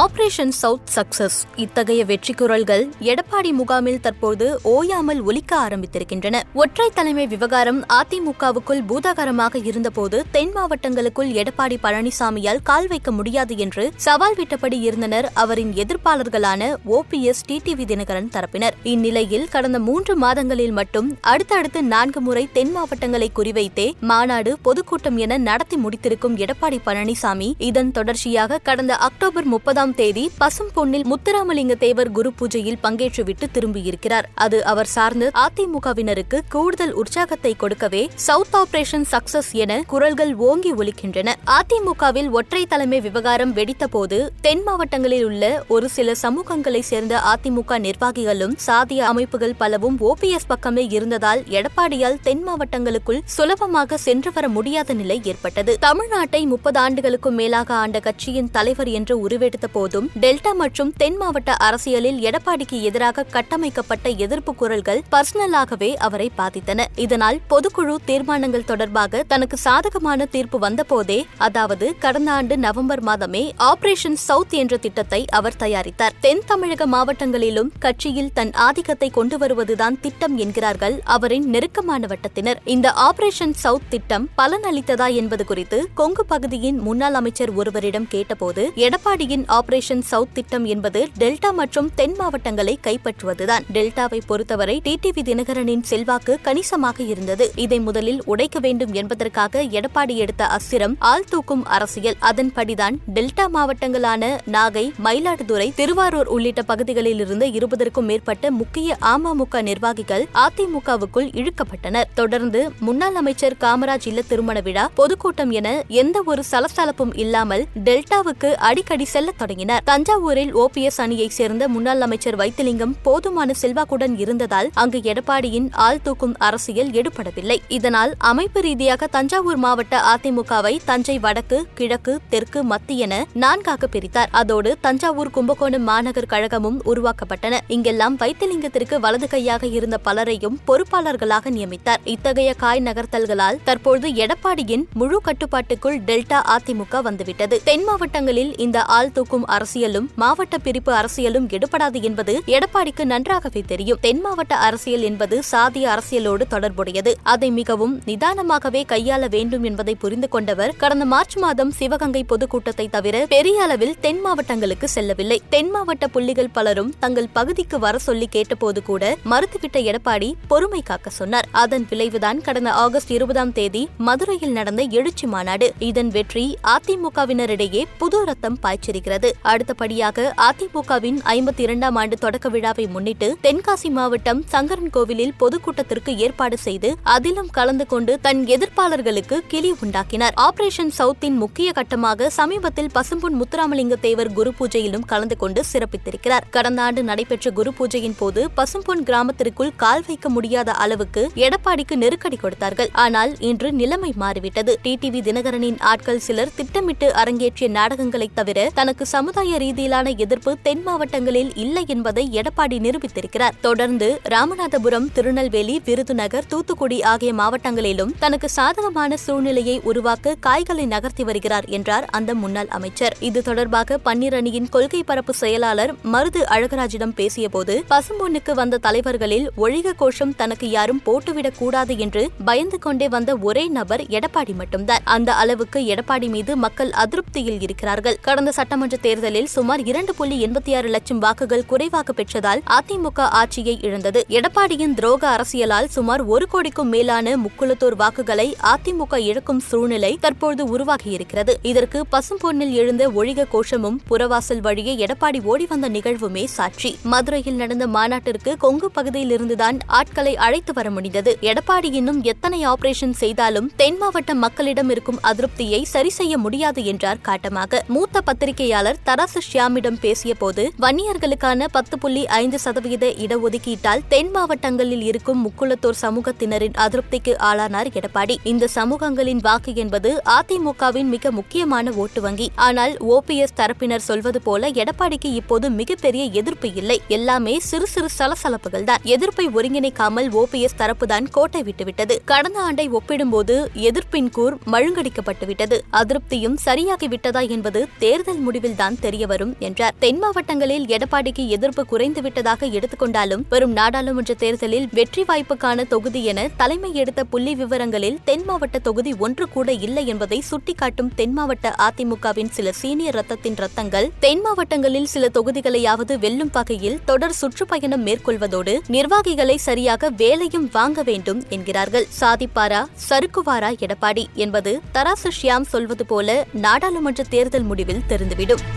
operation south success இத்தகைய வெற்றி குரல்கள் எடப்பாடி முகாமில் தற்போது ஓயாமல் ஒலிக்க ஆரம்பித்திருக்கின்றன. ஒற்றை தலைமை விவகாரம் அதிமுகவுக்குள் பூதாகரமாக இருந்தபோது தென் மாவட்டங்களுக்குள் எடப்பாடி பழனிசாமியால் கால் வைக்க முடியாது என்று சவால் விட்டபடி இருந்தனர் அவரின் எதிர்ப்பாளர்களான ஓபிஎஸ் டிடிவி தினகரன் தரப்பினர். இந்நிலையில் கடந்த மூன்று மாதங்களில் மட்டும் அடுத்தடுத்து நான்கு முறை தென் மாவட்டங்களை குறிவைத்தே மாநாடு பொதுக்கூட்டம் என நடத்தி முடித்திருக்கும் எடப்பாடி பழனிசாமி இதன் தொடர்ச்சியாக கடந்த அக்டோபர் முப்பதாம் தேதி பசும் பொன்னில் முத்துராமலிங்க தேவர் குரு பூஜையில் பங்கேற்றுவிட்டு திரும்பியிருக்கிறார். அது அவர் சார்ந்து அதிமுகவினருக்கு கூடுதல் உற்சாகத்தை கொடுக்கவே சவுத் ஆபரேஷன் சக்சஸ் என குரல்கள் ஓங்கி ஒலிக்கின்றன. அதிமுகவில் ஒற்றை தலைமை விவகாரம் வெடித்தபோது தென் மாவட்டங்களில் உள்ள ஒரு சில சமூகங்களை சேர்ந்த அதிமுக நிர்வாகிகளும் சாதிய அமைப்புகள் பலவும் ஓபிஎஸ் பக்கமே இருந்ததால் எடப்பாடியால் தென் மாவட்டங்களுக்குள் சுலபமாக சென்று வர முடியாத நிலை ஏற்பட்டது. தமிழ்நாட்டை முப்பது ஆண்டுகளுக்கும் மேலாக ஆண்ட கட்சியின் தலைவர் என்று உருவெடுத்த போதும் டெல்டா மற்றும் தென் மாவட்ட அரசியலில் எடப்பாடிக்கு எதிராக கட்டமைக்கப்பட்ட எதிர்ப்பு குரல்கள் பர்சனலாகவே அவரை பாதித்தன. இதனால் பொதுக்குழு தீர்மானங்கள் தொடர்பாக தனக்கு சாதகமான தீர்ப்பு வந்தபோதே அதாவது கடந்த ஆண்டு நவம்பர் மாதமே ஆபரேஷன் சவுத் என்ற திட்டத்தை அவர் தயாரித்தார். தென் தமிழக மாவட்டங்களிலும் கட்சியில் தன் ஆதிக்கத்தை கொண்டு வருவதுதான் திட்டம் என்கிறார்கள் அவரின் நெருக்கமான வட்டத்தினர். இந்த ஆபரேஷன் சவுத் திட்டம் பலனளித்ததா என்பது குறித்து கொங்கு பகுதியின் முன்னாள் அமைச்சர் ஒருவரிடம் கேட்டபோது எடப்பாடியின் ஆபரேஷன் சவுத் திட்டம் என்பது டெல்டா மற்றும் தென் மாவட்டங்களை கைப்பற்றுவதுதான். டெல்டாவை பொறுத்தவரை டிடிவி தினகரனின் செல்வாக்கு கணிசமாக இருந்தது. இதை முதலில் உடைக்க வேண்டும் என்பதற்காக எடப்பாடி எடுத்த அஸ்திரம் ஆள் தூக்கும் அரசியல். அதன்படிதான் டெல்டா மாவட்டங்களான நாகை மயிலாடுதுறை திருவாரூர் உள்ளிட்ட பகுதிகளில் இருந்து இருபதற்கும் மேற்பட்ட முக்கிய அமமுக நிர்வாகிகள் அதிமுகவுக்குள் இழுக்கப்பட்டனர். தொடர்ந்து முன்னாள் அமைச்சர் காமராஜ் இல்ல திருமண விழா பொதுக்கூட்டம் என எந்த ஒரு சலசலப்பும் இல்லாமல் டெல்டாவுக்கு அடிக்கடி செல்ல தொடங்கினர். தஞ்சாவூரில் ஓபிஎஸ் அணியை சேர்ந்த முன்னாள் அமைச்சர் வைத்திலிங்கம் போதுமான செல்வாக்குடன் இருந்ததால் அங்கு எடப்பாடியின் ஆள் தூக்கும் அரசியல் எடுபடவில்லை. இதனால் அமைப்பு ரீதியாக தஞ்சாவூர் மாவட்ட அதிமுகவை தஞ்சை வடக்கு கிழக்கு தெற்கு மத்திய என நான்காக பிரித்தார். அதோடு தஞ்சாவூர் கும்பகோணம் மாநகர் கழகமும் உருவாக்கப்பட்டன. இங்கெல்லாம் வைத்திலிங்கத்திற்கு வலது கையாக இருந்த பலரையும் பொறுப்பாளர்களாக நியமித்தார். இத்தகைய காய் நகர்த்தல்களால் தற்போது எடப்பாடியின் முழு கட்டுப்பாட்டுக்குள் டெல்டா அதிமுக வந்துவிட்டது. தென் மாவட்டங்களில் இந்த ஆள் தூக்கும் அரசியலும் மாவட்ட பிரிப்பு அரசியலும் எடுபடாது என்பது எடப்பாடிக்கு நன்றாகவே தெரியும். தென் மாவட்ட அரசியல் என்பது சாதிய அரசியலோடு தொடர்புடையது. அதை மிகவும் நிதானமாகவே கையாள வேண்டும் என்பதை புரிந்து கொண்டவர் கடந்த மார்ச் மாதம் சிவகங்கை பொதுக்கூட்டத்தை தவிர பெரிய அளவில் தென் மாவட்டங்களுக்கு செல்லவில்லை. தென் மாவட்ட புள்ளிகள் பலரும் தங்கள் பகுதிக்கு வர சொல்லி கேட்டபோது கூட மறுத்துவிட்ட எடப்பாடி பொறுமை காக்க சொன்னார். அதன் விளைவுதான் கடந்த ஆகஸ்ட் இருபதாம் தேதி மதுரையில் நடந்த எழுச்சி மாநாடு. இதன் வெற்றி அதிமுகவினரிடையே புது ரத்தம் பாய்ச்சிருக்கிறது. அடுத்தபடியாக அதிமுகவின் ஐம்பத்தி இரண்டாம் ஆண்டு தொடக்க விழாவை முன்னிட்டு தென்காசி மாவட்டம் சங்கரன் கோவிலில் பொதுக்கூட்டத்திற்கு ஏற்பாடு செய்து அதிலும் கலந்து கொண்டு தன் எதிர்ப்பாளர்களுக்கு கிளி உண்டாக்கினார். ஆபரேஷன் சவுத்தின் முக்கிய கட்டமாக சமீபத்தில் பசும்பொன் முத்துராமலிங்க தேவர் குரு பூஜையிலும் கலந்து கொண்டு சிறப்பித்திருக்கிறார். கடந்த ஆண்டு நடைபெற்ற குரு பூஜையின் போது பசும்பொன் கிராமத்திற்குள் கால் வைக்க முடியாத அளவுக்கு எடப்பாடிக்கு நெருக்கடி கொடுத்தார்கள். ஆனால் இன்று நிலைமை மாறிவிட்டது. டிடிவி தினகரனின் ஆட்கள் சிலர் திட்டமிட்டு அரங்கேற்றிய நாடகங்களை தவிர தனக்கு சமுதாய ரீதியிலான எதிர்ப்பு தென் மாவட்டங்களில் இல்லை என்பதை எடப்பாடி நிரூபித்திருக்கிறார். தொடர்ந்து ராமநாதபுரம் திருநெல்வேலி விருதுநகர் தூத்துக்குடி ஆகிய மாவட்டங்களிலும் தனக்கு சாதகமான சூழ்நிலையை உருவாக்க காய்களை நகர்த்தி வருகிறார் என்றார் அந்த முன்னாள் அமைச்சர். இது தொடர்பாக பன்னீர் அணியின் கொள்கை பரப்பு செயலாளர் மருது அழகராஜிடம் பேசியபோது பசும்பொன்னுக்கு வந்த தலைவர்களில் ஒழிக கோஷம் தனக்கு யாரும் போட்டுவிடக் கூடாது என்று பயந்து கொண்டே வந்த ஒரே நபர் எடப்பாடி மட்டும்தான். அந்த அளவுக்கு எடப்பாடி மீது மக்கள் அதிருப்தியில் இருக்கிறார்கள். கடந்த சட்டமன்ற தேர்தலில் சுமார் இரண்டு புள்ளி எண்பத்தி ஆறு லட்சம் வாக்குகள் குறைவாக பெற்றதால் அதிமுக ஆட்சியை இழந்தது. எடப்பாடியின் துரோக அரசியலால் சுமார் ஒரு கோடிக்கும் மேலான முக்குளத்தூர் வாக்குகளை அதிமுக இழக்கும் சூழ்நிலை தற்போது உருவாகியிருக்கிறது. இதற்கு பசும்பொன்னில் எழுந்த ஒழிக கோஷமும் புறவாசல் வழியே எடப்பாடி ஓடி வந்த நிகழ்வுமே சாட்சி. மதுரையில் நடந்த மாநாட்டிற்கு கொங்கு பகுதியிலிருந்துதான் ஆட்களை அழைத்து வர முடிந்தது. எடப்பாடி இன்னும் எத்தனை ஆபரேஷன் செய்தாலும் தென் மாவட்ட மக்களிடம் இருக்கும் அதிருப்தியை சரி செய்ய முடியாது என்றார் காட்டமாக. மூத்த பத்திரிகையாளர் அமைச்சர் தராசு ஷியாமிடம் பேசிய போது வன்னியர்களுக்கான பத்து புள்ளி ஐந்து சதவீத இடஒதுக்கீட்டால் தென் மாவட்டங்களில் இருக்கும் முக்குளத்தூர் சமூகத்தினரின் அதிருப்திக்கு ஆளானார் எடப்பாடி. இந்த சமூகங்களின் வாக்கு என்பது அதிமுகவின் மிக முக்கியமான ஓட்டு வங்கி. ஆனால் ஓபிஎஸ் தரப்பினர் சொல்வது போல எடப்பாடிக்கு இப்போது மிகப்பெரிய எதிர்ப்பு இல்லை. எல்லாமே சிறு சிறு சலசலப்புகள் தான். எதிர்ப்பை ஒருங்கிணைக்காமல் ஓபிஎஸ் தரப்புதான் கோட்டை விட்டுவிட்டது. கடந்த ஆண்டை ஒப்பிடும்போது எதிர்ப்பின் கூர் மழுங்கடிக்கப்பட்டுவிட்டது. அதிருப்தியும் சரியாகிவிட்டதா என்பது தேர்தல் முடிவில் தெரிய தெரியவரும் என்றார். தென் மாவட்டங்களில் எடப்பாடிக்கு எதிர்ப்பு குறைந்துவிட்டதாக எடுத்துக்கொண்டாலும் வரும் நாடாளுமன்ற தேர்தலில் வெற்றி வாய்ப்புக்கான தொகுதி என தலைமை எடுத்த புள்ளி விவரங்களில் தென் மாவட்ட தொகுதி ஒன்று கூட இல்லை என்பதை சுட்டிக்காட்டும் தென் மாவட்ட அதிமுகவின் சில சீனியர் ரத்தத்தின் ரத்தங்கள். தென் மாவட்டங்களில் சில தொகுதிகளையாவது வெல்லும் வகையில் தொடர் சுற்றுப்பயணம் மேற்கொள்வதோடு நிர்வாகிகளை சரியாக வேலையும் வாங்க வேண்டும் என்கிறார்கள். சாதிப்பாரா சறுக்குவாரா எடப்பாடி என்பது தராசு ஷியாம் சொல்வது போல நாடாளுமன்ற தேர்தல் முடிவில் தெரிந்துவிடும்.